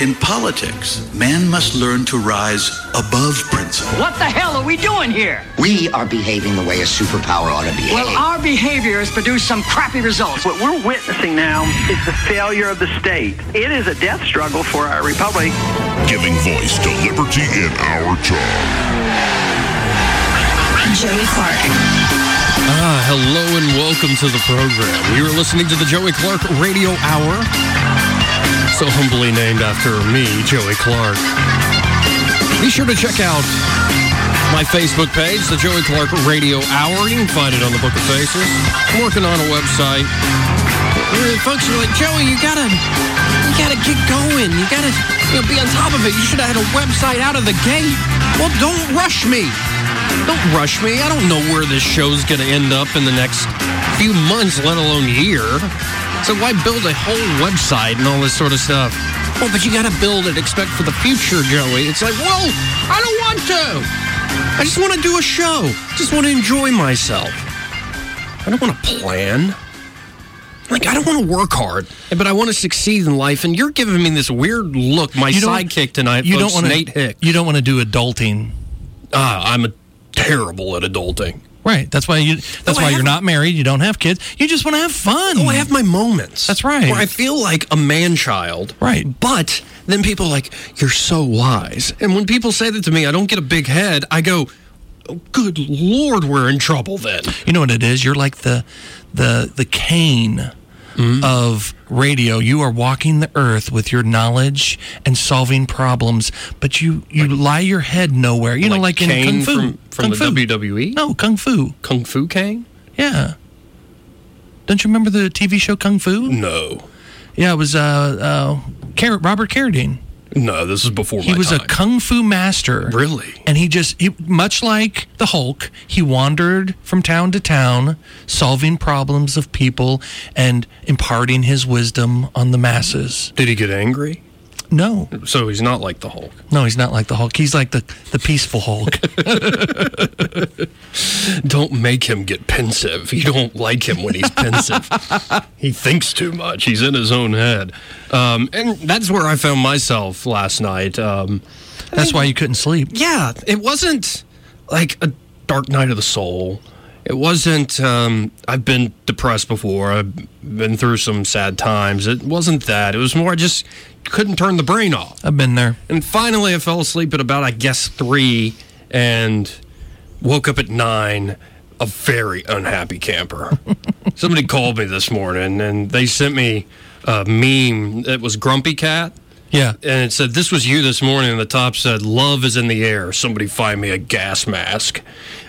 In politics, man must learn to rise above principle. What the hell are we doing here? We are behaving the way a superpower ought to behave. Well, our behavior has produced some crappy results. What we're witnessing now is the failure of the state. It is a death struggle for our republic. Giving voice to liberty in our time. Joey Clark. Ah, hello and welcome to the program. You're listening to the Joey Clark Radio Hour, so humbly named after me, Joey Clark. Be sure to check out my Facebook page, the Joey Clark Radio Hour. You can find it on the Book of Faces. I'm working on a website. Folks are like, Joey, you gotta, you gotta get going. You gotta, you know, be on top of it. You should have had a website out of the gate. Well, don't rush me. Don't rush me. I don't know where this show's to end up in the next few months, let alone year. So why build a whole website and all this sort of stuff? Well, but you got to build it, expect for the future, Joey. It's like, whoa, I don't want to. I just want to do a show. Just want to enjoy myself. I don't want to plan. Like, I don't want to work hard, but I want to succeed in life. And you're giving me this weird look. My sidekick tonight, you folks, don't want Nate Hick. You don't want to do adulting. Ah, I'm a terrible at adulting. Right. That's why you. That's I why you're not married. You don't have kids. You just want to have fun. Oh, I have my moments. That's right. Where I feel like a man child. Right. But then people are like, you're so wise. And when people say that to me, I don't get a big head. I go, oh, good Lord, we're in trouble then. You know what it is? You're like the the the Caine Mm-hmm. of radio. You are walking the earth with your knowledge and solving problems, but you you lie your head nowhere. You know, like in kung fu. from, from kung the fu. WWE? No, kung fu. Kung Fu Caine? Yeah. Don't you remember the TV show Kung Fu? No. Yeah, it was uh, uh, Car- Robert Carradine. No, this is before He was time. a kung fu master. Really? And he just, he, much like the Hulk, he wandered from town to town, solving problems of people and imparting his wisdom on the masses. Did he get angry? No, So he's not like the Hulk. no, he's not like the Hulk. He's like the, the peaceful Hulk. Don't make him get pensive. You don't like him when he's pensive. he thinks too much. He's in his own head. Um, and that's where I found myself last night. Um, That's why you couldn't sleep. yeah, it wasn't like a dark night of the soul. It wasn't, um, I've been depressed before. I've been through some sad times. It wasn't that. It was more just couldn't turn the brain off. I've been there. And finally, I fell asleep at about, I guess, three and woke up at nine, a very unhappy camper. Somebody called me this morning and they sent me a meme that was Grumpy Cat. Yeah. And it said, This was you this morning. And the top said, Love is in the air. Somebody find me a gas mask.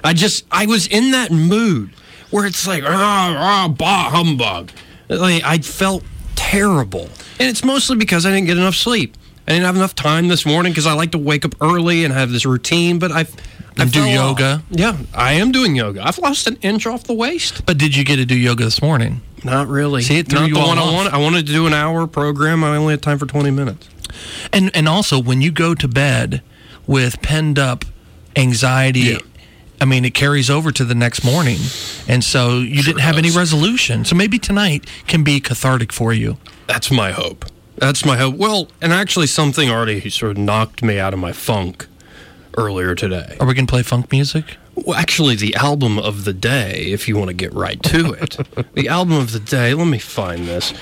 I just, I was in that mood where it's like, ah, ah, bah, humbug. Like, I felt terrible. And it's mostly because I didn't get enough sleep. I didn't have enough time this morning because I like to wake up early and have this routine, but I've. I do fell off. yoga? Yeah, I am doing yoga. I've lost an inch off the waist. But did you get to do yoga this morning? Not really. See, it threw Not you the one I wanted. I wanted to do an hour program. I only had time for 20 minutes. And and also when you go to bed with penned up anxiety, Yeah. I mean it carries over to the next morning, and so you didn't have any resolution. So maybe tonight can be cathartic for you. That's my hope. That's my hope. Well, and actually, something already sort of knocked me out of my funk earlier today. Are we gonna play funk music? Well, actually, the album of the day, if you want to get right to it. the album of the day, let me find this.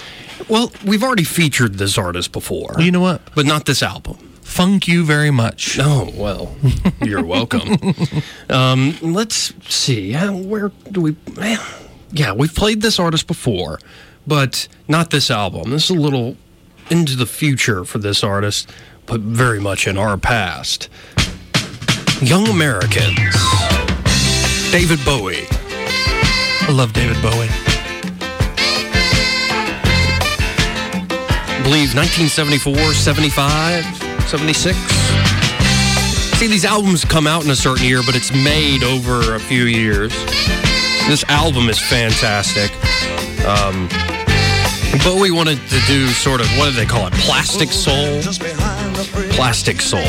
Well, we've already featured this artist before. You know what? But not this album. Funk you very much. Oh, well, you're welcome. um, let's see. uh, Where do we. Man, yeah, we've played this artist before, but not this album. This is a little into the future for this artist, but very much in our past. Young Americans. David Bowie. I love David Bowie. I believe 1974, 75, 76. See, these albums come out in a certain year, but it's made over a few years. This album is fantastic. Um, we wanted to do sort of, what do they call it? Plastic soul. plastic soul.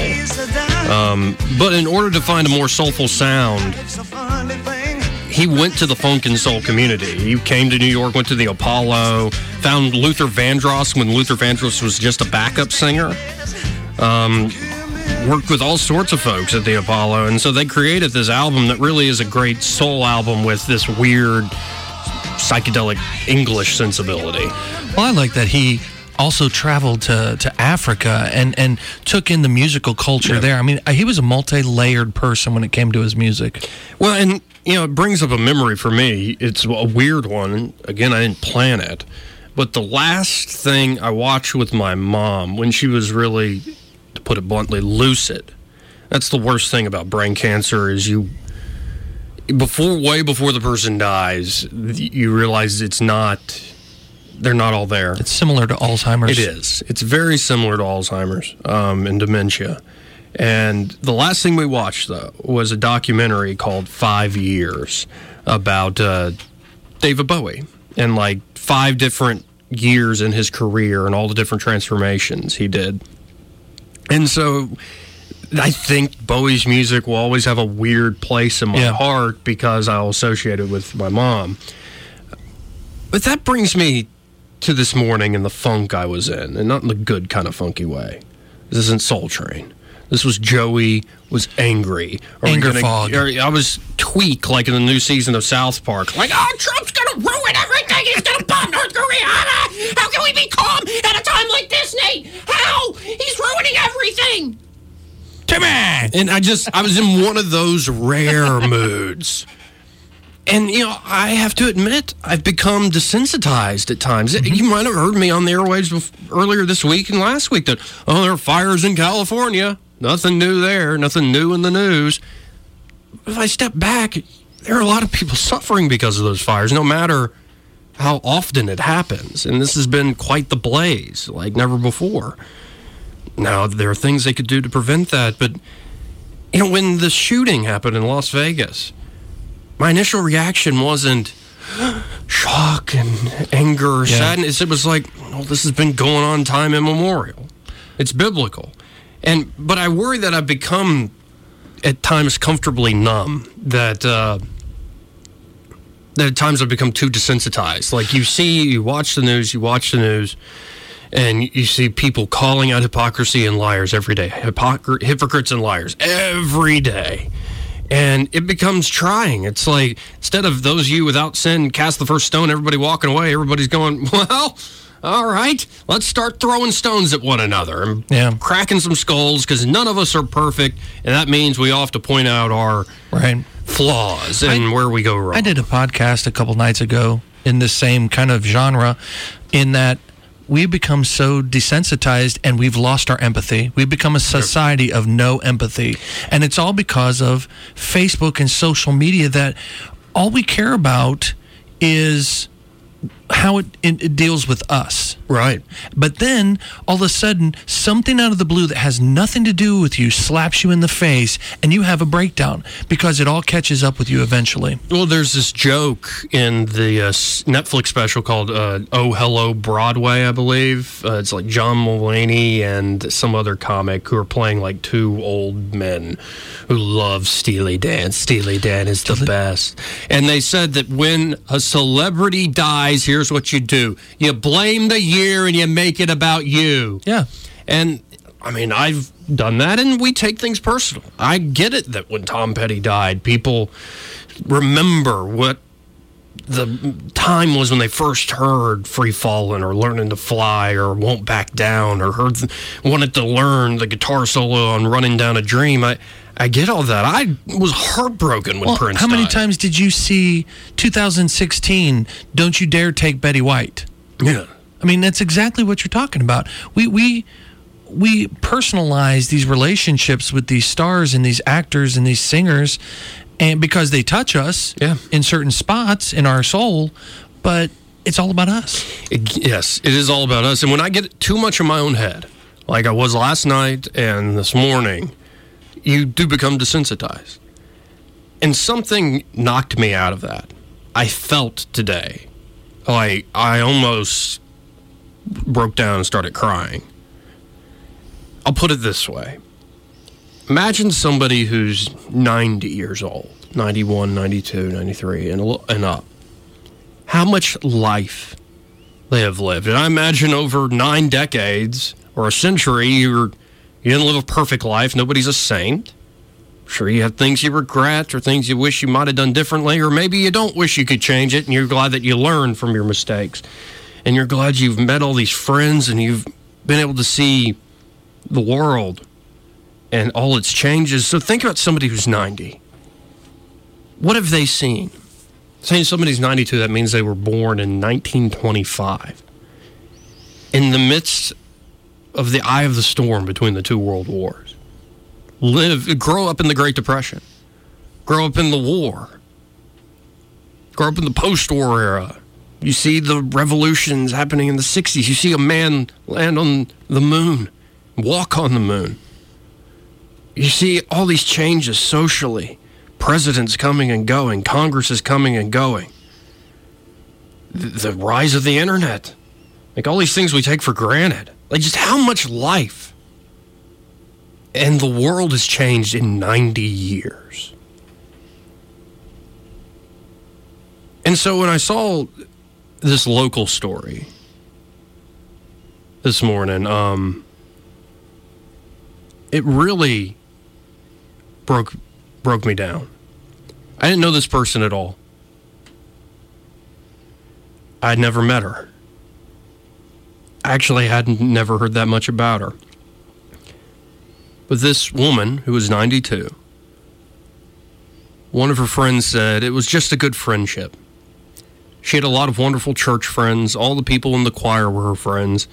Um, but in order to find a more soulful sound, he went to the funk and soul community. He came to New York, went to the Apollo, found Luther Vandross when Luther Vandross was just a backup singer. Um, worked with all sorts of folks at the Apollo, and so they created this album that really is a great soul album with this weird psychedelic English sensibility. Well, I like that he also traveled to, to Africa and, and took in the musical culture Yeah. there. I mean, he was a multi layered person when it came to his music. Well, and you know, it brings up a memory for me. It's a weird one. Again, I didn't plan it, but the last thing I watched with my mom when she was really, put it bluntly, lucid. That's the worst thing about brain cancer is you before way before the person dies, you realize it's not they're not all there. It's similar to Alzheimer's. It is. It's very similar to Alzheimer's um, and dementia. And the last thing we watched, though, was a documentary called Five Years about uh, David Bowie and like five different years in his career and all the different transformations he did. And so I think Bowie's music will always have a weird place in my Yeah. heart because I'll associate it with my mom. But that brings me to this morning and the funk I was in, and not in the good kind of funky way. This isn't Soul Train. This was Joey was angry. Are Anger gonna- fog. I was Tweek like in the new season of South Park. Like, oh, Trump's gonna ruin everything. He's gonna bomb North Korea. Everything. Timmy! And I just, I was in one of those rare moods. And, you know, I have to admit, I've become desensitized at times. Mm-hmm. You might have heard me on the airwaves earlier this week and last week that, oh, there are fires in California. Nothing new there, nothing new in the news. If I step back, there are a lot of people suffering because of those fires, no matter how often it happens. And this has been quite the blaze, like never before. Now, there are things they could do to prevent that, but you know, when the shooting happened in Las Vegas, my initial reaction wasn't shock and anger or Yeah. sadness. It was like, well, this has been going on time immemorial. It's biblical. And but I worry that I've become at times comfortably numb. That uh, that at times I've become too desensitized. Like you see, you watch the news, you watch the news, and you see people calling out hypocrisy and liars every day. Hypocr- hypocrites and liars every day. And it becomes trying. It's like instead of those of you without sin cast the first stone, everybody walking away, everybody's going, well, all right, let's start throwing stones at one another and Yeah. cracking some skulls because none of us are perfect. And that means we all have to point out our Right. flaws and where we go wrong. I did a podcast a couple nights ago in the same kind of genre, in that we've become so desensitized and we've lost our empathy. We've become a society of no empathy. And it's all because of Facebook and social media that all we care about is how it, it, deals with us. Right. But then all of a sudden, something out of the blue that has nothing to do with you slaps you in the face, and you have a breakdown because it all catches up with you eventually. Well, there's this joke in the uh, Netflix special called uh, "Oh Hello Broadway," I believe. Uh, it's like John Mulaney and some other comic who are playing like two old men who love Steely Dan. Steely Dan is the best, and they said that when a celebrity dies, here's what you do: you blame the year and you make it about you. Yeah. And I mean, I've done that, and we take things personal. I get it that when Tom Petty died, people remember what the time was when they first heard Free Fallin' or Learning to Fly or Won't Back Down or heard wanted to learn the guitar solo on Running Down a Dream. I I get all that. I was heartbroken when Well, Prince how many died. times did you see 2016? Don't you dare take Betty White? Yeah. I mean, that's exactly what you're talking about. We we we personalize these relationships with these stars and these actors and these singers, and because they touch us Yeah. in certain spots in our soul, but it's all about us. It- yes, it is all about us. And when I get too much in my own head, like I was last night and this morning, you do become desensitized. And something knocked me out of that. I felt today. Like I almost broke down and started crying. I'll put it this way. Imagine somebody who's 90 years old, 91, 92, 93, and, and up. How much life they have lived. And I imagine over nine decades or a century, you, were, you didn't live a perfect life. Nobody's a saint. Sure, you have things you regret or things you wish you might have done differently, or maybe you don't wish you could change it and you're glad that you learned from your mistakes. And you're glad you've met all these friends and you've been able to see the world and all its changes. So think about somebody who's 90. What have they seen? Saying somebody's 92, that means they were born in 1925. In the midst of the eye of the storm between the two world wars. Live, grow up in the Great Depression. Grow up in the war. Grow up in the post war era. You see the revolutions happening in the 60s. You see a man land on the moon, walk on the moon. You see all these changes socially presidents coming and going, Congress is coming and going, the, the rise of the internet, like all these things we take for granted. Like just how much life and the world has changed in 90 years. And so when I saw this local story this morning, um, it really broke broke me down. I didn't know this person at all. I'd never met her. Actually hadn't never heard that much about her. But this woman, who was 92, one of her friends said it was just a good friendship. She had a lot of wonderful church friends. All the people in the choir were her friends.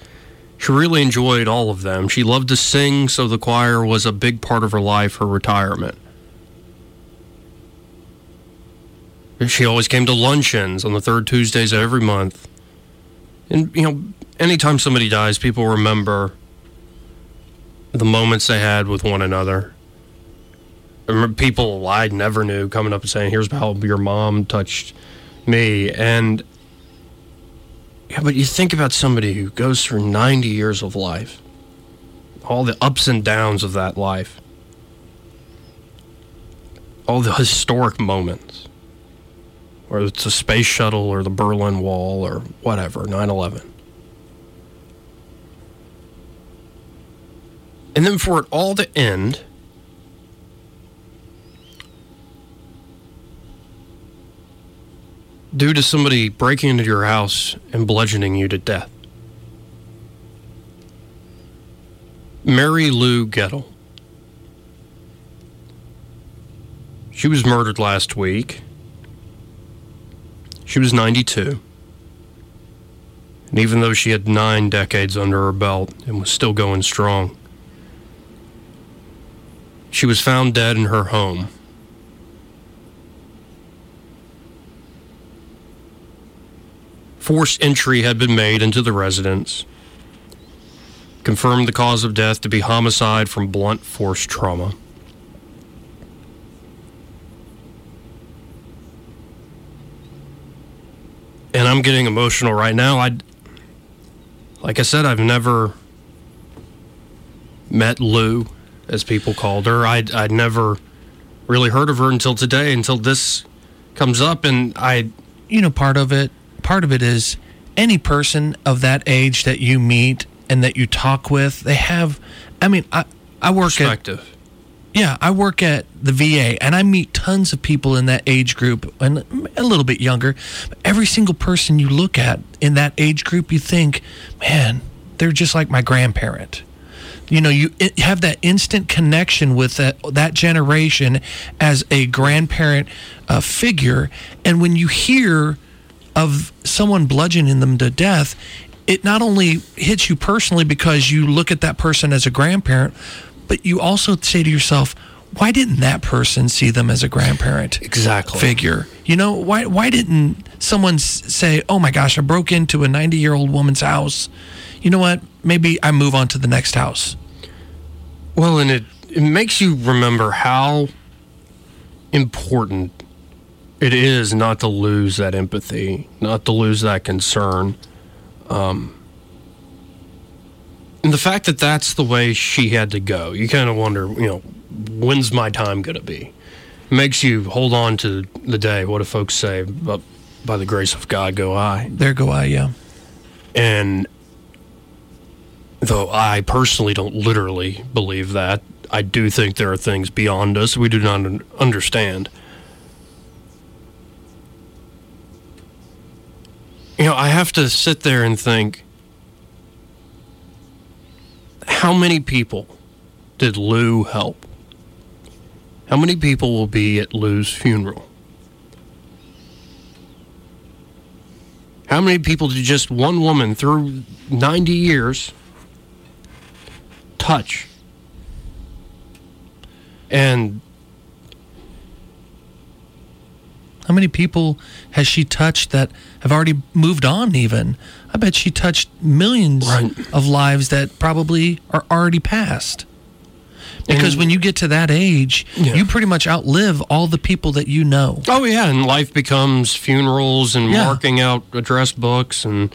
She really enjoyed all of them. She loved to sing, so the choir was a big part of her life, her retirement. She always came to luncheons on the third Tuesdays of every month. And, you know, anytime somebody dies, people remember the moments they had with one another. People I never knew coming up and saying, Here's how your mom touched me. And, yeah, but you think about somebody who goes through 90 years of life, all the ups and downs of that life, all the historic moments whether it's a space shuttle or the Berlin Wall or whatever, 9 11. And then for it all to end, due to somebody breaking into your house and bludgeoning you to death. Mary Lou Gettle. She was murdered last week. She was 92. And even though she had nine decades under her belt and was still going strong, she was found dead in her home. Forced entry had been made into the residence, confirmed the cause of death to be homicide from blunt force trauma. and I'm getting emotional right now. I, like I said, I've never met Lou, as people called her. I'd, I'd never really heard of her until today, until this comes up, and I, you know, part of it, part of it is any person of that age that you meet and that you talk with, they have. I mean, I, I work perspective. At, yeah, I work at the VA and I meet tons of people in that age group and a little bit younger. Every single person you look at in that age group, you think, man, they're just like my grandparent. You know, you have that instant connection with that, that generation as a grandparent uh, figure. And when you hear of someone bludgeoning them to death, it not only hits you personally because you look at that person as a grandparent, but you also say to yourself, why didn't that person see them as a grandparent exactly figure? You know, why why didn't someone say, "Oh my gosh, I broke into a 90-year-old woman's house. You know what? Maybe I move on to the next house." Well, and it it makes you remember how important it is not to lose that empathy, not to lose that concern. Um, And the fact that that's the way she had to go, you kind of wonder, you know, when's my time going to be? Makes you hold on to the day. What do folks say? But by the grace of God, go I. There go I, yeah. And though I personally don't literally believe that, I do think there are things beyond us we do not understand. You know, I have to sit there and think how many people did Lou help? How many people will be at Lou's funeral? How many people did just one woman through 90 years touch? And How many people has she touched that have already moved on, even? I bet she touched millions Right. of lives that probably are already past. Because And- when you get to that age, Yeah. you pretty much outlive all the people that you know. Oh yeah, and life becomes funerals and Yeah. marking out address books and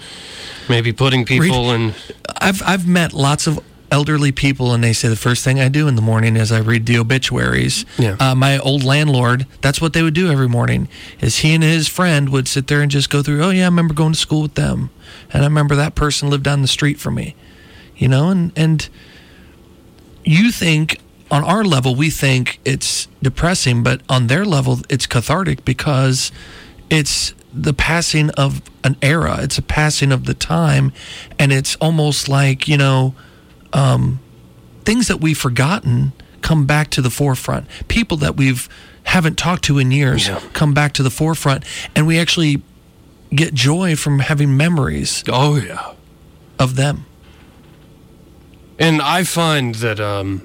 maybe putting people in. I've I've met lots of elderly people, and they say the first thing I do in the morning is I read the obituaries. Yeah. Uh, my old landlord, that's what they would do every morning. Is he and his friend would sit there and just go through. Oh yeah, I remember going to school with them, and I remember that person lived down the street from me. You know, and and you think on our level we think it's depressing, but on their level it's cathartic because it's the passing of an era. It's a passing of the time, and it's almost like you know um, things that we've forgotten come back to the forefront. People that we've haven't talked to in years Yeah. come back to the forefront, and we actually get joy from having memories Oh yeah, of them. and I find that um,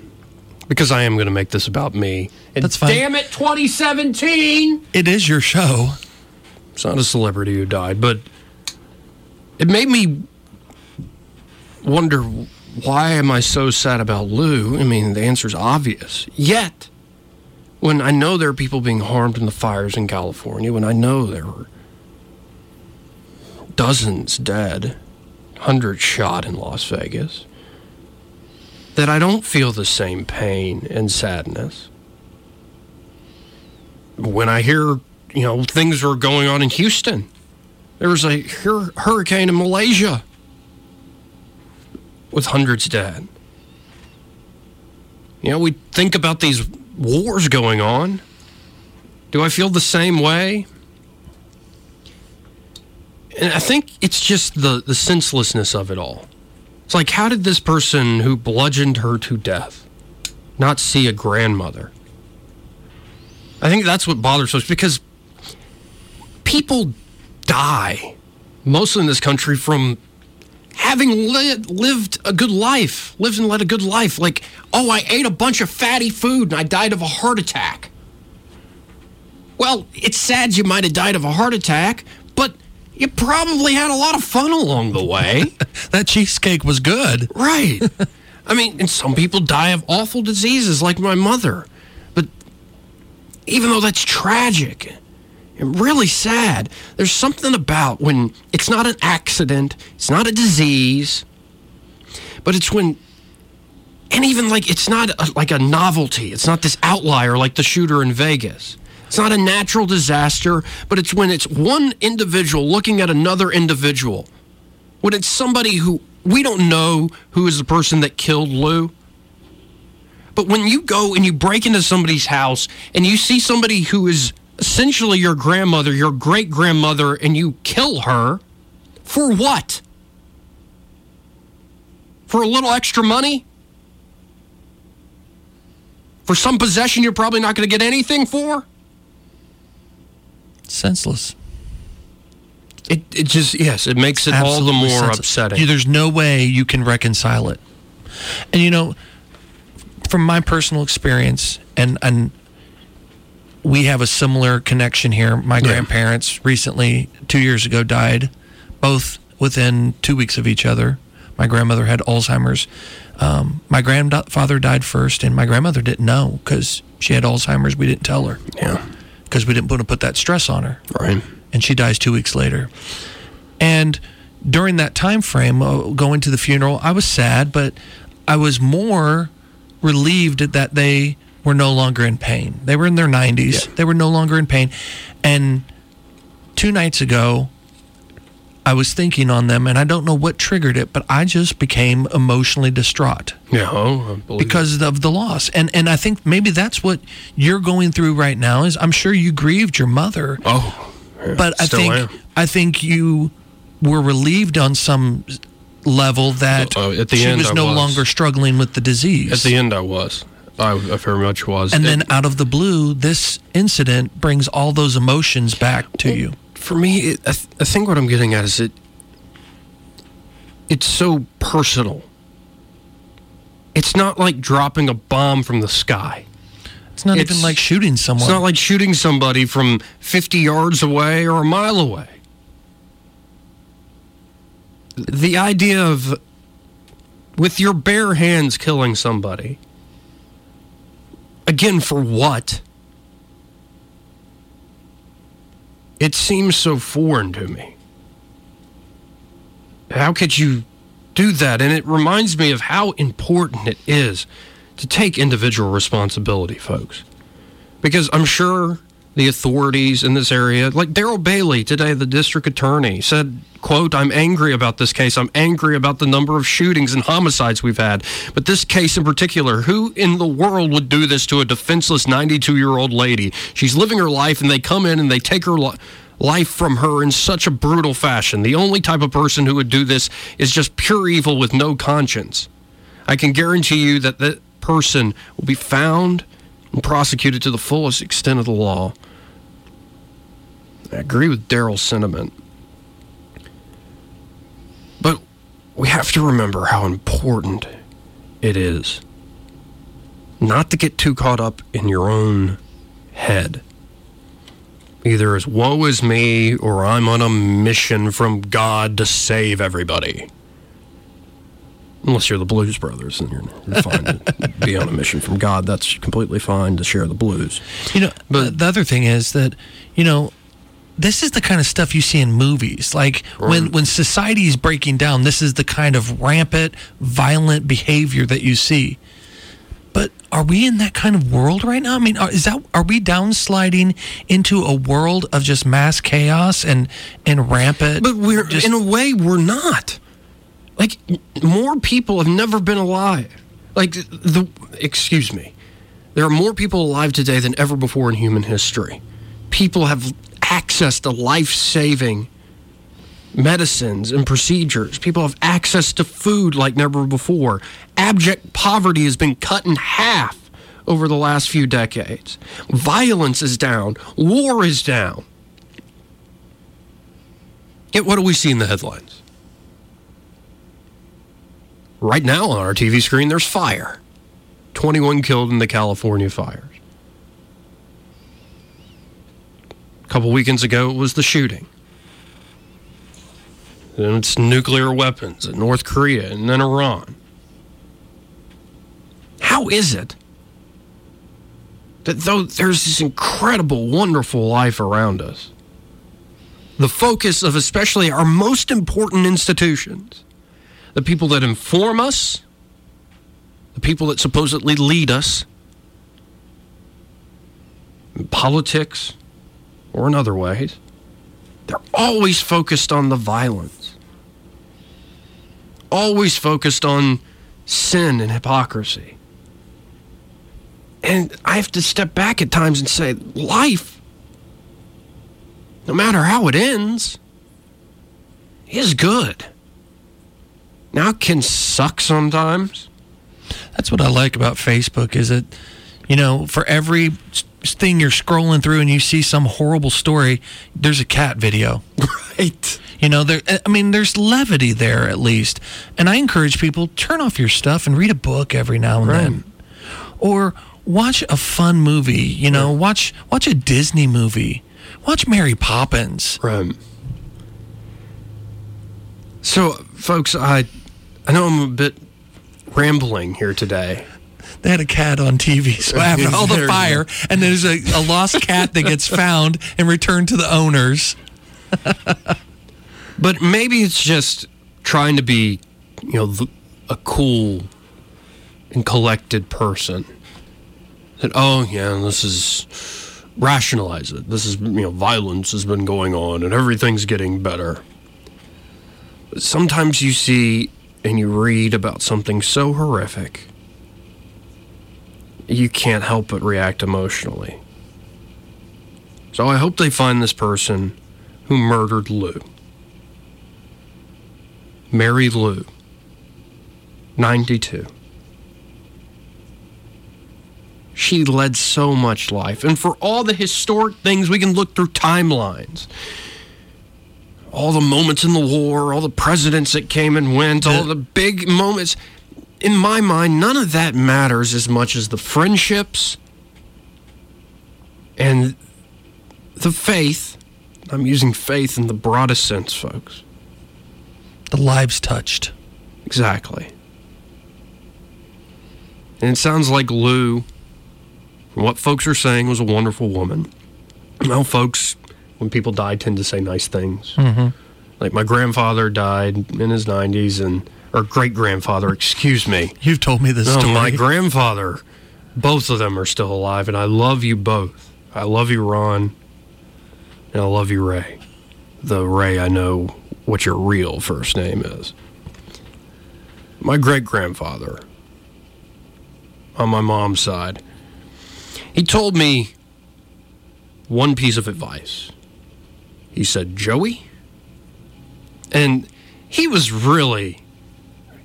because I am going to make this about me. That's fine. Damn it, 2017. It is your show. It's not a celebrity who died, but it made me wonder why am I so sad about Lou? I mean, the answer is obvious. Yet, when I know there are people being harmed in the fires in California, when I know there were dozens dead, hundreds shot in Las Vegas, that I don't feel the same pain and sadness. When I hear, you know, things are going on in Houston, there was a hur- hurricane in Malaysia with hundreds dead. You know, we think about these wars going on. Do I feel the same way? And I think it's just the, the senselessness of it all. It's like, how did this person who bludgeoned her to death not see a grandmother? I think that's what bothers us because people die, mostly in this country, from having li- lived a good life, lived and led a good life. Like, oh, I ate a bunch of fatty food and I died of a heart attack. Well, it's sad you might have died of a heart attack, but you probably had a lot of fun along the way. That cheesecake was good. Right. I mean, and some people die of awful diseases like my mother. But even though that's tragic really sad, there's something about when it's not an accident, it's not a disease, but it's when, and even like it's not a, like a novelty, it's not this outlier like the shooter in Vegas. It's not a natural disaster, but it's when it's one individual looking at another individual when it's somebody who we don't know who is the person that killed Lou. But when you go and you break into somebody's house and you see somebody who is essentially your grandmother, your great grandmother, and you kill her, for what? For a little extra money? For some possession you're probably not going to get anything for? Senseless. It, it just, yes, it makes it all the more senseless. upsetting. There's no way you can reconcile it. And you know, from my personal experience, and and we have a similar connection here. My grandparents recently, two years ago, died, both within two weeks of each other. My grandmother had Alzheimer's. Um, my grandfather died first, and my grandmother didn't know because she had Alzheimer's. We didn't tell her yeah, because we didn't want to put that stress on her right. and she dies two weeks later. And during that time frame, uh, going to the funeral, I was sad, but I was more relieved that they were no longer in pain. They were in their 90s. Yeah. They were no longer in pain. And two nights ago, I was thinking on them, and I don't know what triggered it, but I just became emotionally distraught Yeah, oh, because of the loss. And and I think maybe that's what you're going through right now. Is I'm sure you grieved your mother, Oh, yeah, but I think am. I think you were relieved on some level that Uh, at the she end, was I no was. longer struggling with the disease. At the end, I was. I, I very much was. and then out of the blue, this incident brings all those emotions back to you. for me, it, I, th- I think what I'm getting at is it. It's so personal. It's not like dropping a bomb from the sky. It's not It's- even like shooting someone. It's not like shooting somebody from 50 yards away or a mile away. The idea of with your bare hands killing somebody. Again, for what? It seems so foreign to me. How could you do that? And it reminds me of how important it is to take individual responsibility, folks because I'm sure the authorities in this area, like Daryl Bailey today, the district attorney, said, "quote I'm angry about this case. I'm angry about the number of shootings and homicides we've had, but this case in particular. Who in the world would do this to a defenseless 92 year old lady? She's living her life, and they come in and they take her." Li- Life from her in such a brutal fashion. The only type of person who would do this is just pure evil with no conscience. I can guarantee you that that person will be found and prosecuted to the fullest extent of the law. I agree with Daryl's sentiment. But we have to remember how important it is not to get too caught up in your own head. Either as woe is me or I'm on a mission from God to save everybody. Unless you're the Blues Brothers and you're, you're fine to be on a mission from God. That's completely fine to share the blues. You know, But- but the other thing is that, you know, this is the kind of stuff you see in movies. Like when mm. when society is breaking down, this is the kind of rampant, violent behavior that you see. But are we in that kind of world right now? I mean, are, is that are we downsliding into a world of just mass chaos and and rampant? But we're just, in a way we're not. Like more people have never been alive. Like the excuse me. There are more people alive today than ever before in human history. People have access to life-saving medicines and procedures. People have access to food like never before. Abject poverty has been cut in half over the last few decades. Violence is down. War is down. Yet what do we see in the headlines? Right now on our TV screen, there's fire. 21 killed in the California fires. A couple weekends ago, it was the shooting. Then it's nuclear weapons in North Korea and then Iran. How is it that though there's this incredible, wonderful life around us, the focus of especially our most important institutions, the people that inform us, the people that supposedly lead us, in politics or in other ways, they're always focused on the violence, always focused on sin and hypocrisy. And I have to step back at times and say, life, no matter how it ends, is good. Now it can suck sometimes. That's what I like about Facebook is that, you know, for every thing you're scrolling through and you see some horrible story, there's a cat video. Right. You know, there. I mean, there's levity there at least, and I encourage people turn off your stuff and read a book every now and Right. then, or watch a fun movie. You know, watch watch a Disney movie, watch Mary Poppins. Right. So, folks, I I know I'm a bit rambling here today. They had a cat on TV, so after all the fire, and there's a, a lost cat that gets found and returned to the owners. But maybe it's just trying to be, you know, a cool and collected person. That oh yeah, this is rationalize it. This is you know violence has been going on and everything's getting better. But sometimes you see and you read about something so horrific, you can't help but react emotionally. So I hope they find this person who murdered Lou. Mary Lou, 92. She led so much life. And for all the historic things, we can look through timelines. All the moments in the war, all the presidents that came and went, all the big moments. In my mind, none of that matters as much as the friendships and the faith. I'm using faith in the broadest sense, folks. The lives touched. Exactly. And it sounds like Lou, from what folks are saying, was a wonderful woman. Well, folks, when people die, tend to say nice things. Mm-hmm. Like my grandfather died in his 90s, and or great grandfather, excuse me. You've told me this oh, No, story. my grandfather, both of them are still alive, and I love you both. I love you, Ron, and I love you, Ray. The Ray I know what your real first name is. My great grandfather, on my mom's side, he told me one piece of advice. He said, Joey, and he was really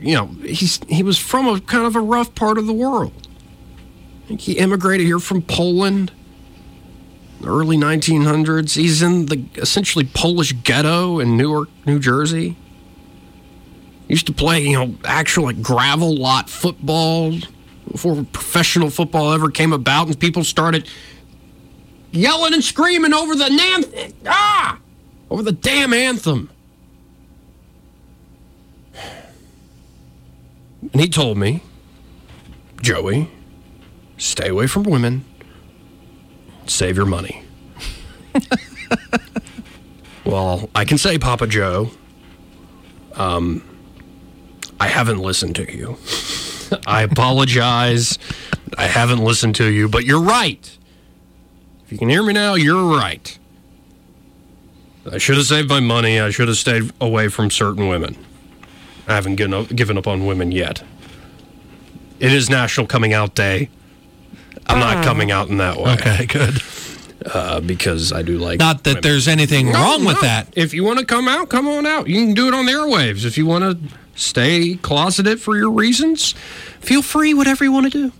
you know, he's he was from a kind of a rough part of the world. I think he immigrated here from Poland, early 1900s. He's in the essentially Polish ghetto in Newark, New Jersey. Used to play, you know, actual like gravel lot football before professional football ever came about, and people started yelling and screaming over the nan- ah over the damn anthem. And he told me, Joey, stay away from women, save your money. well, I can say, Papa Joe, um, I haven't listened to you. I apologize. I haven't listened to you, but you're right. If you can hear me now, you're right. I should have saved my money. I should have stayed away from certain women. I haven't given up, given up on women yet. It is National Coming Out Day. I'm not coming out in that way. Okay, good. Uh, because I do like. Not that women. there's anything No, wrong with no. that. If you want to come out, come on out. You can do it on the airwaves. If you want to stay closeted for your reasons, feel free, whatever you want to do.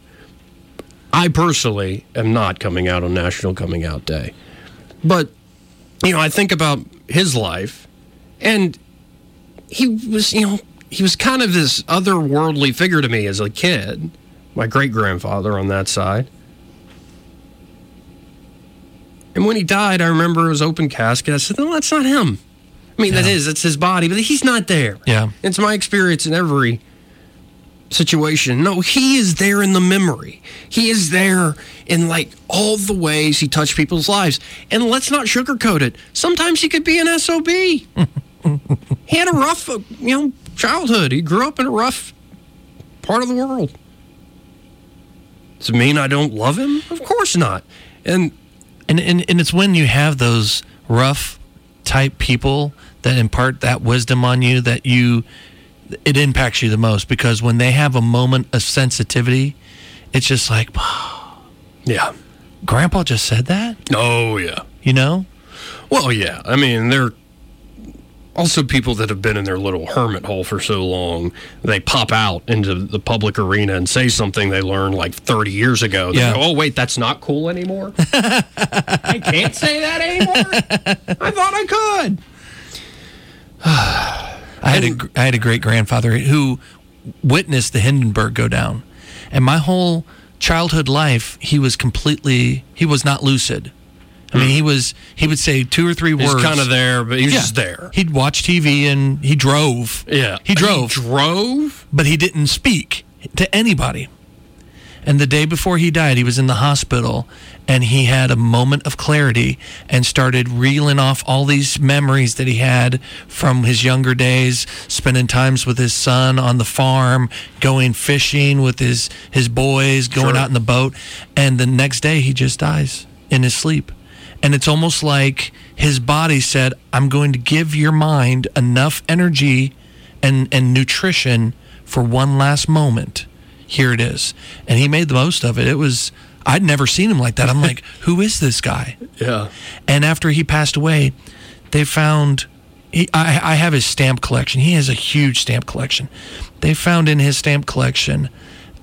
I personally am not coming out on National Coming Out Day. But, you know, I think about his life, and he was, you know, he was kind of this otherworldly figure to me as a kid. My great grandfather on that side. And when he died, I remember it was open casket. I said, no, that's not him. I mean, that Yeah. is, it's his body, but he's not there. Yeah. It's my experience in every situation. No, he is there in the memory. He is there in like all the ways he touched people's lives. And let's not sugarcoat it. Sometimes he could be an SOB. he had a rough, uh, you know, childhood. He grew up in a rough part of the world. Does it mean I don't love him? Of course not. And And, and and it's when you have those rough type people that impart that wisdom on you that you it impacts you the most because when they have a moment of sensitivity, it's just like, yeah. Grandpa just said that, Oh, yeah. you know? Well, yeah. I mean, they're also people that have been in their little hermit hole for so long. They pop out into the public arena and say something they learned like 30 years ago. They Yeah. go, oh, wait, that's not cool anymore? I can't say that anymore? I thought I could. I had a I had a great grandfather who witnessed the Hindenburg go down, and my whole childhood life he was completely he was not lucid. I mean, he was he would say two or three He's words. kind of there, but he's Yeah. just there. He'd watch TV and he drove. Yeah. he drove, He drove? but he didn't speak to anybody. And the day before he died, he was in the hospital and he had a moment of clarity and started reeling off all these memories that he had from his younger days, spending times with his son on the farm, going fishing with his, his boys, going Sure. out in the boat. And the next day, he just dies in his sleep. And it's almost like his body said, I'm going to give your mind enough energy and, and nutrition for one last moment. Here it is. And he made the most of it. It was, I'd never seen him like that. I'm like, who is this guy? Yeah. And after he passed away, they found. He, I, I have his stamp collection. He has a huge stamp collection. They found in his stamp collection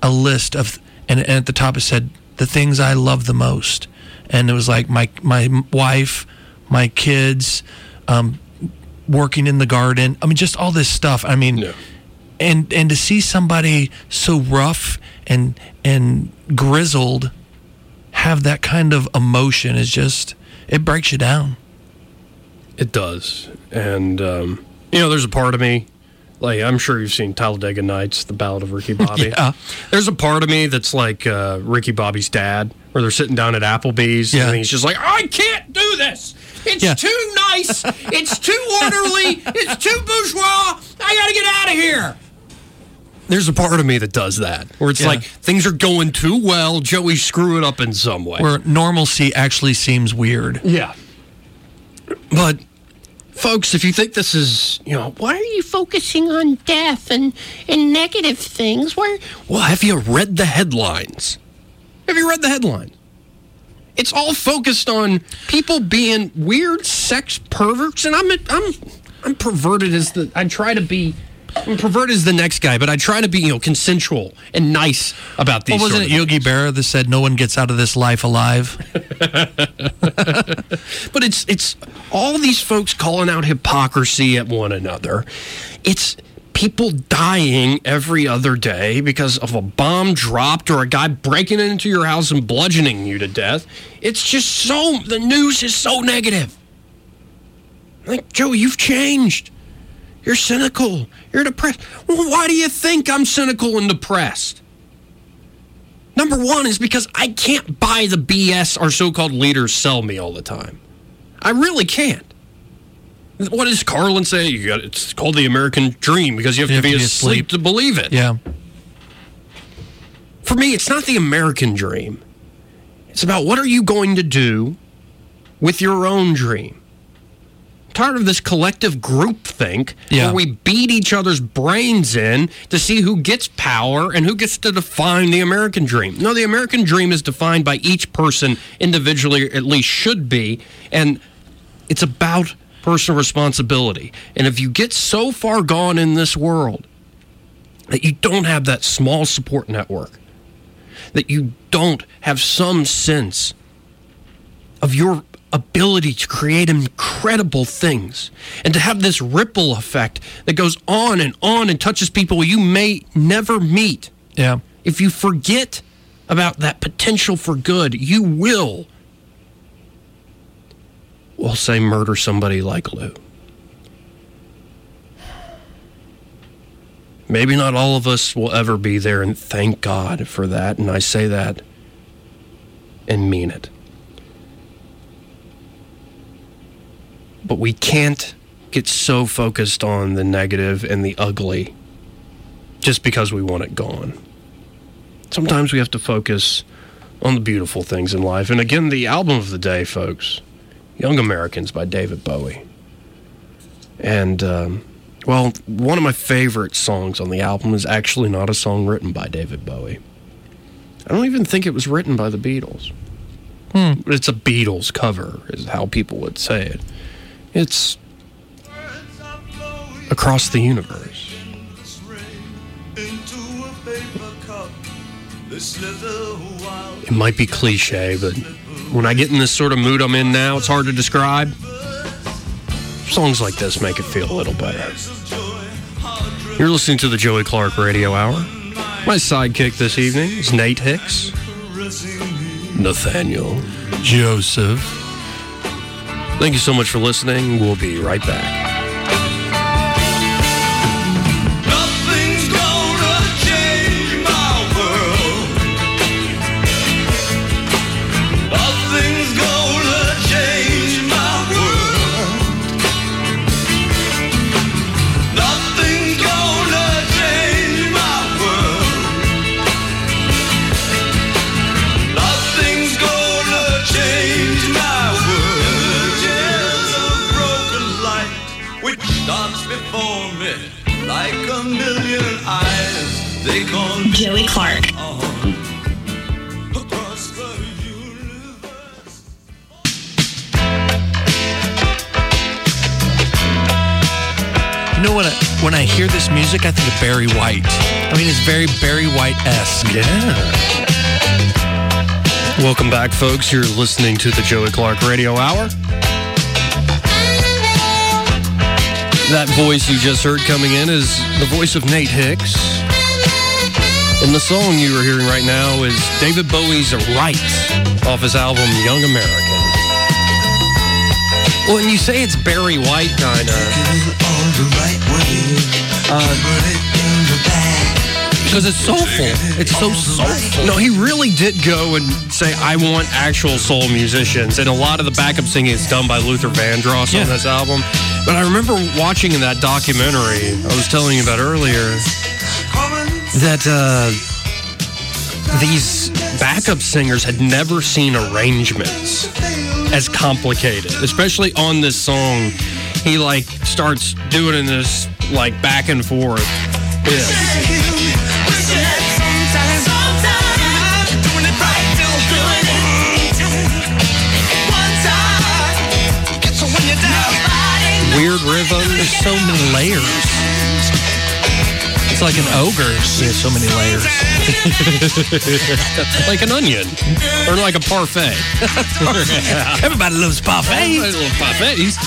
a list of, and, and at the top it said the things I love the most, and it was like my my wife, my kids, um, working in the garden. I mean, just all this stuff. I mean, Yeah. and and to see somebody so rough and and grizzled have that kind of emotion is just it breaks you down. It does. And, um, you know, there's a part of me, like, I'm sure you've seen Talladega Nights, The Ballad of Ricky Bobby. Yeah. There's a part of me that's like uh, Ricky Bobby's dad, where they're sitting down at Applebee's, Yeah. and he's just like, I can't do this. It's Yeah. too nice. It's too orderly. It's too bourgeois. I got to get out of here. There's a part of me that does that, where it's Yeah. like things are going too well. Joey, screw it up in some way. Where normalcy actually seems weird. Yeah. But folks, if you think this is, you know, why are you focusing on death and and negative things? Where Well, have you read the headlines? Have you read the headlines? It's all focused on people being weird sex perverts and I'm I'm I'm perverted as the I try to be I'm perverted as the next guy, but I try to be, you know, consensual and nice about these. Well, wasn't it Yogi Berra that said no one gets out of this life alive? But it's it's all these folks calling out hypocrisy at one another. It's people dying every other day because of a bomb dropped or a guy breaking into your house and bludgeoning you to death. It's just so the news is so negative. Like Joe, you've changed. You're cynical. You're depressed. Well, why do you think I'm cynical and depressed? Number one is because I can't buy the BS our so called leaders sell me all the time. I really can't. What does Carlin say? You got it's called the American dream because you have, to be asleep to believe it. Yeah. For me, it's not the American dream. It's about what are you going to do with your own dream. Tired of this collective groupthink Yeah. where we beat each other's brains in to see who gets power and who gets to define the American dream. No, the American dream is defined by each person individually, or at least should be, and it's about personal responsibility. And if you get so far gone in this world that you don't have that small support network, that you don't have some sense of your ability to create incredible things and to have this ripple effect that goes on and on and touches people you may never meet. Yeah. If you forget about that potential for good, you will, we'll say, murder somebody like Lou. Maybe not all of us will ever be there, and thank God for that. And I say that and mean it. But we can't get so focused on the negative and the ugly just because we want it gone. Sometimes we have to focus on the beautiful things in life. And again, the album of the day, folks Young Americans by David Bowie. And, um, well, one of my favorite songs on the album is actually not a song written by David Bowie. I don't even think it was written by the Beatles. But it's a Beatles cover, is how people would say it. It's Across the Universe. It might be cliche, but when I get in this sort of mood I'm in now, it's hard to describe. Songs like this make it feel a little better. You're listening to the Joey Clark Radio Hour. My sidekick this evening is Nate Hicks. Nathaniel. Joseph. Thank you so much for listening. We'll be right back. Joey Clark. You know what? I, when I hear this music, I think of Barry White. I mean, it's very Barry White esque. Yeah. Welcome back, folks. You're listening to the Joey Clark Radio Hour. That voice you just heard coming in is the voice of Nate Hicks. And the song you are hearing right now is David Bowie's Right off his album Young American. And you say it's Barry White, kind of. Because it's soulful. It's so soulful. No, he really did go and say, I want actual soul musicians. And a lot of the backup singing is done by Luther Vandross Yeah. on this album. But I remember watching in that documentary I was telling you about earlier that uh, these backup singers had never seen arrangements as complicated, especially on this song. He like starts doing this like back and forth. Yeah. Weird rhythm. There's so many layers. It's like an ogre. There's so many layers. like an onion or like a parfait. Everybody loves parfait. Everybody loves parfaits.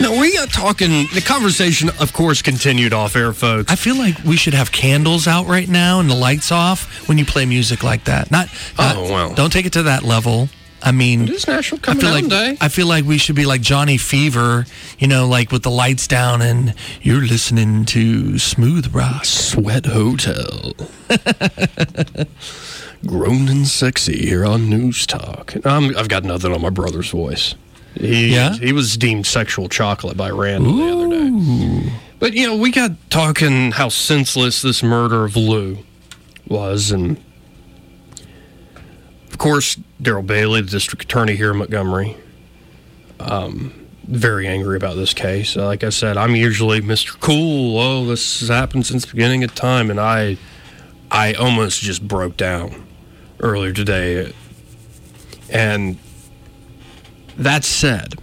no, we are talking. The conversation, of course, continued off air, folks. I feel like we should have candles out right now and the lights off when you play music like that. Not, not Oh, well. Don't take it to that level. I mean, It is National I Coming feel Down like Day. I feel like we should be like Johnny Fever, you know, like with the lights down and you're listening to smooth rock. Sweat Hotel. Grown and sexy here on News Talk. Um, I've got nothing on my brother's voice. He, Yeah? he was deemed sexual chocolate by Randall the other day. But, you know, we got talking how senseless this murder of Lou was. And, of course, Daryl Bailey, the district attorney here in Montgomery, um, very angry about this case. Uh, Like I said, I'm usually Mr. Cool. Oh, this has happened since the beginning of time, and I, I almost just broke down earlier today. And that said,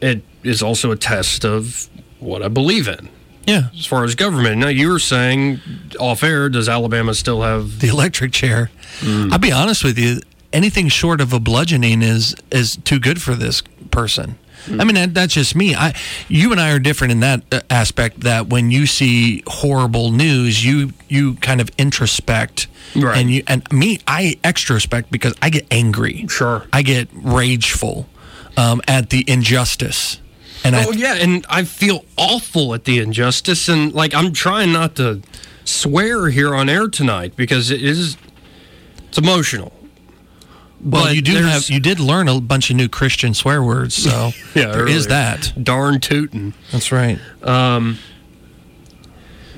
it is also a test of what I believe in Yeah. as far as government. Now, you were saying off air, does Alabama still have The electric chair. Mm. I'll be honest with you. Anything short of a bludgeoning is is too good for this person. Mm. I mean, that, that's just me. I, you and I are different in that uh, aspect. That when you see horrible news, you you kind of introspect, Right. and you and me, I extrospect because I get angry. Sure. I get rageful um, at the injustice, and I Oh yeah, and I feel awful at the injustice, and like I'm trying not to swear here on air tonight because it is it's emotional. well, but you do have you did learn a bunch of new Christian swear words, so Yeah, there is earlier. that. Darn tootin', That's right.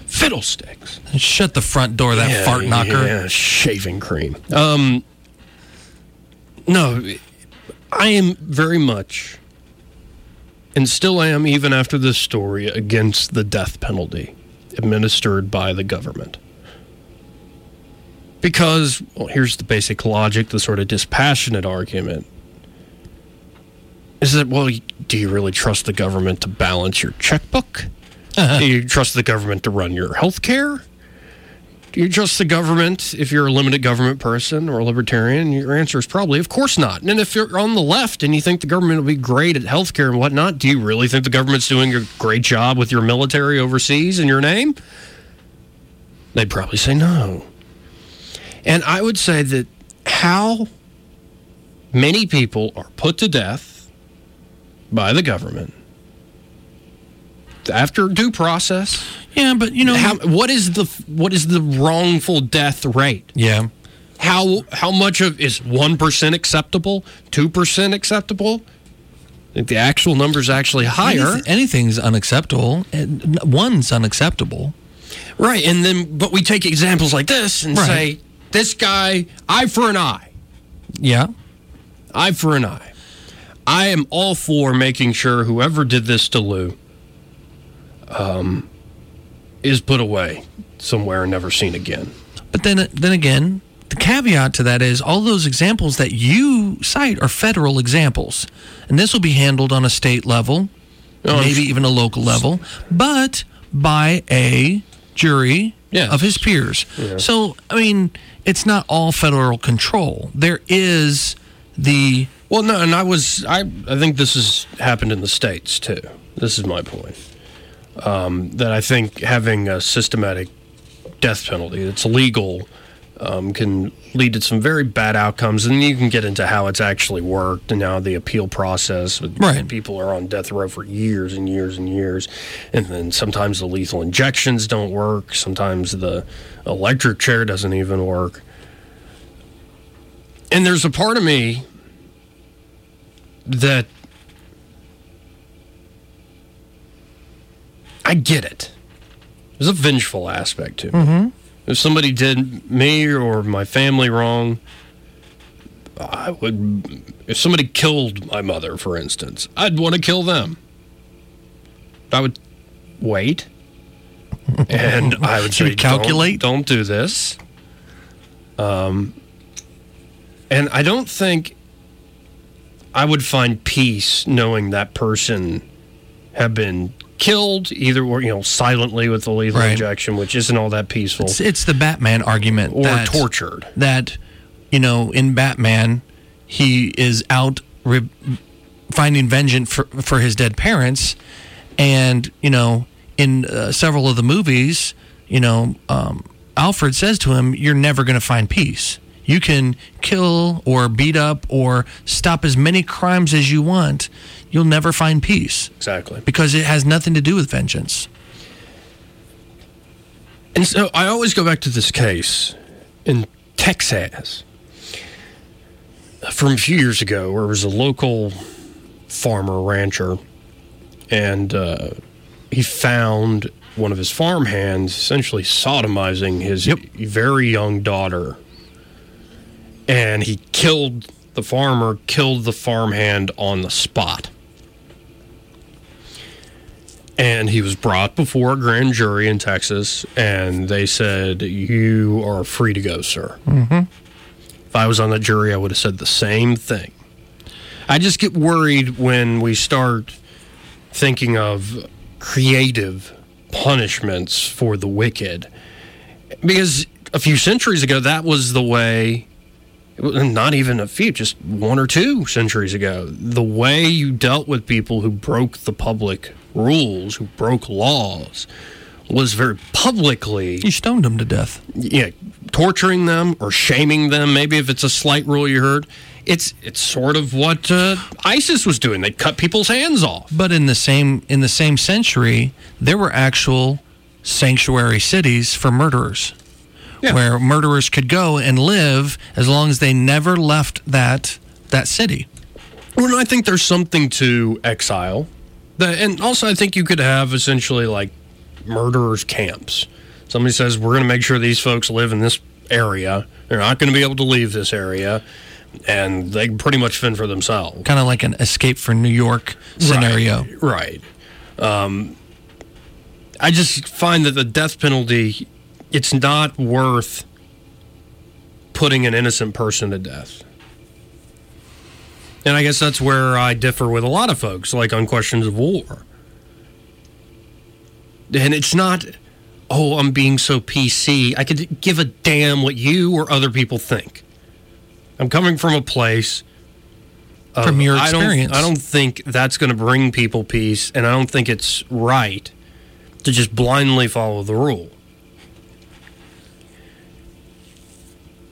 fiddlesticks. Shut the front door, that Yeah, fart knocker. Yeah, shaving cream. Um, no, I am very much, and still am, even after this story, against the death penalty administered by the government. Because, well, here's the basic logic, the sort of dispassionate argument. Is that, well, do you really trust the government to balance your checkbook? Uh-huh. do you trust the government to run your health care? Do you trust the government if you're a limited government person or a libertarian? Your answer is probably, of course not. And if you're on the left and you think the government will be great at healthcare and whatnot, do you really think the government's doing a great job with your military overseas in your name? They'd probably say no. And I would say that how many people are put to death by the government after due process Yeah, but you know, how, what is the what is the wrongful death rate? yeah, How how much of is one percent acceptable? Two percent acceptable? I think the actual number is actually higher, Anyth- anything's unacceptable. One's unacceptable. right? And then, but we take examples like this and Right. say, this guy, eye for an eye, Yeah, eye for an eye. I am all for making sure whoever did this to Lou, um, is put away somewhere and never seen again. But then, then again, the caveat to that is all those examples that you cite are federal examples, and this will be handled on a state level, Oh, maybe even a local level, but by a jury of his peers. So, I mean, it's not all federal control. There is the Well, no, and I was I I think this has happened in the states too. This is my point. Um, that I think having a systematic death penalty that's legal um, can lead to some very bad outcomes, and you can get into how it's actually worked and how the appeal process. Right. People are on death row for years and years and years, and then sometimes the lethal injections don't work. Sometimes the electric chair doesn't even work. And there's a part of me that I get it. There's a vengeful aspect to it. If somebody did me or my family wrong, I would. If somebody killed my mother, for instance, I'd want to kill them. I would wait, and I would say, calculate? Don't, don't do this. Um, and I don't think I would find peace knowing that person had been killed either or you know silently with the lethal Right. injection, which isn't all that peaceful, it's, it's the Batman argument or that, tortured. that you know in Batman he is out re- finding vengeance for, for his dead parents and you know in uh, several of the movies you know um, Alfred says to him you're never going to find peace you can kill or beat up or stop as many crimes as you want you'll never find peace Exactly. because it has nothing to do with vengeance And so I always go back to this case in Texas from a few years ago where it was a local farmer, rancher, and uh, he found one of his farm hands essentially sodomizing his Yep. very young daughter. And he killed the farmer, killed the farmhand on the spot. And he was brought before a grand jury in Texas, and they said, You are free to go, sir. Mm-hmm. If I was on that jury, I would have said the same thing. I just get worried when we start thinking of creative punishments for the wicked. Because a few centuries ago, that was the way, not even a few, just one or two centuries ago, the way you dealt with people who broke the public rules, who broke laws, was very publicly you stoned them to death yeah, torturing them or shaming them. Maybe if it's a slight rule you heard, it's it's sort of what uh, ISIS was doing. They cut people's hands off. But in the same in the same century, there were actual sanctuary cities for murderers, Yeah. where murderers could go and live as long as they never left that that city. Well, I think there's something to exile, that, and also I think you could have essentially like murderers' camps. Somebody says we're going to make sure these folks live in this area. They're not going to be able to leave this area, and they pretty much fend for themselves. Kind of like an escape from New York scenario. Right. right. Um, I just find that the death penalty, it's not worth putting an innocent person to death. And I guess that's where I differ with a lot of folks, like on questions of war. And it's not, oh, I'm being so PC. I could give a damn what you or other people think. I'm coming from a place of- From your I don't- experience. I don't think that's going to bring people peace, and I don't think it's right to just blindly follow the rule.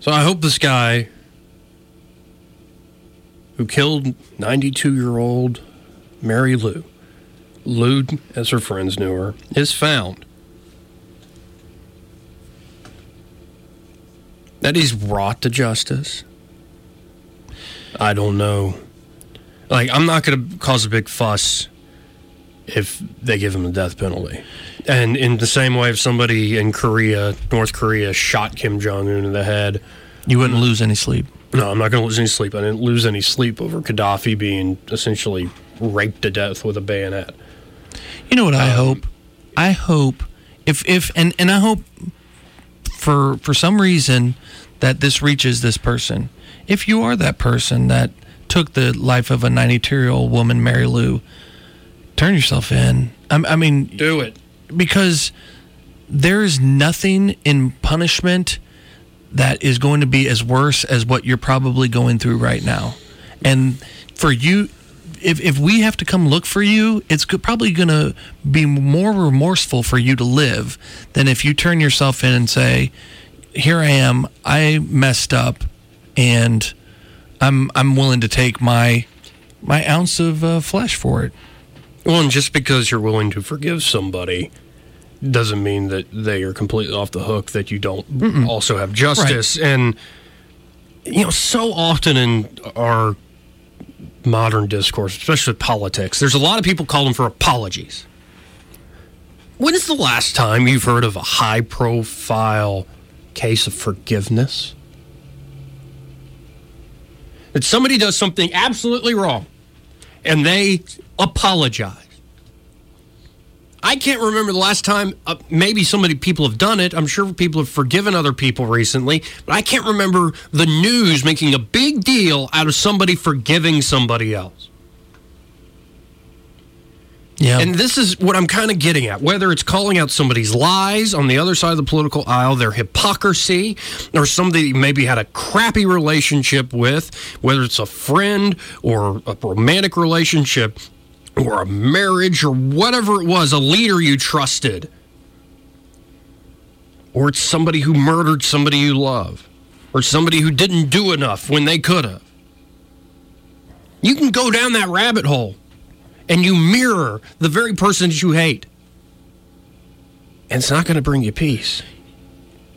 So I hope this guy who killed 92 year old Mary Lou, Lou, as her friends knew her, is found. That he's brought to justice. I don't know. Like, I'm not going to cause a big fuss if they give him the death penalty. And in the same way, if somebody in Korea, North Korea, shot Kim Jong un in the head, You wouldn't lose any sleep. no, I'm not going to lose any sleep. I didn't lose any sleep over Gaddafi being essentially raped to death with a bayonet. You know what Um, I hope? I hope If if and and I hope for for some reason that this reaches this person. If you are that person that took the life of a 92 year old woman, Mary Lou, turn yourself in. I, I mean, Do it. Because there is nothing in punishment that is going to be as worse as what you're probably going through right now. And for you, if, if we have to come look for you, it's probably going to be more remorseful for you to live than if you turn yourself in and say, "Here I am. I messed up, and I'm I'm willing to take my my ounce of uh, flesh for it." Well, and just because you're willing to forgive somebody doesn't mean that they are completely off the hook, that you don't also have justice. And, you know, so often in our modern discourse, especially with politics, there's a lot of people calling for apologies. When's the last time you've heard of a high profile case of forgiveness? That somebody does something absolutely wrong and they apologize. I can't remember the last time. Uh, maybe so many people have done it. I'm sure people have forgiven other people recently, but I can't remember the news making a big deal out of somebody forgiving somebody else. Yeah. And this is what I'm kind of getting at. Whether it's calling out somebody's lies on the other side of the political aisle, their hypocrisy, or somebody you maybe had a crappy relationship with, whether it's a friend or a romantic relationship or a marriage or whatever it was, a leader you trusted, or it's somebody who murdered somebody you love, or somebody who didn't do enough when they could have. You can go down that rabbit hole and you mirror the very person that you hate. And it's not going to bring you peace.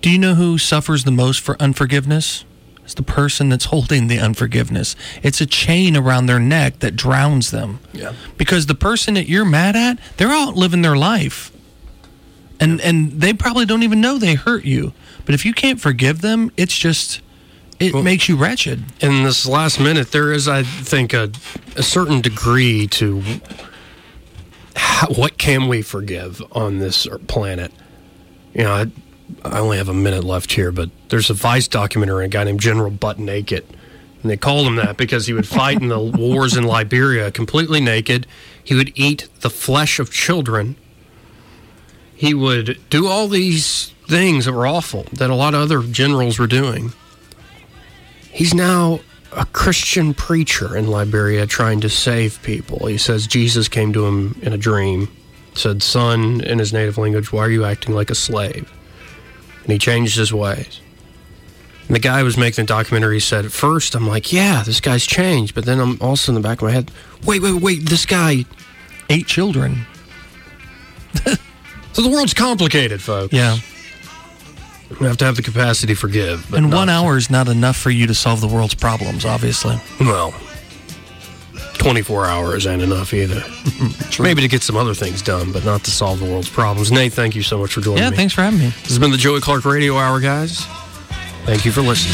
Do you know who suffers the most for unforgiveness? It's the person that's holding the unforgiveness. It's a chain around their neck that drowns them. Yeah. Because the person that you're mad at, they're out living their life. And and they probably don't even know they hurt you. But if you can't forgive them, it's just it makes you wretched. In this last minute, there is, I think, a, a certain degree to how, what can we forgive on this planet. You know, I, I only have a minute left here, but there's a Vice documentary, a guy named General Butt Naked. And they called him that because he would fight in the wars in Liberia completely naked. He would eat the flesh of children. He would do all these things that were awful that a lot of other generals were doing. He's now a Christian preacher in Liberia trying to save people. He says Jesus came to him in a dream, said, Son, in his native language, why are you acting like a slave? And he changed his ways. And the guy who was making the documentary said, At first, I'm like, yeah, this guy's changed. But then I'm also in the back of my head, wait, wait, wait, this guy. Eight children. So the world's complicated, folks. Yeah. We have to have the capacity to forgive. But and one hour is not enough for you to solve the world's problems, obviously. Well, 24 hours ain't enough either. Maybe to get some other things done, but not to solve the world's problems. Nate, thank you so much for joining Yeah, me. thanks for having me. This has been the Joey Clark Radio Hour, guys. Thank you for listening.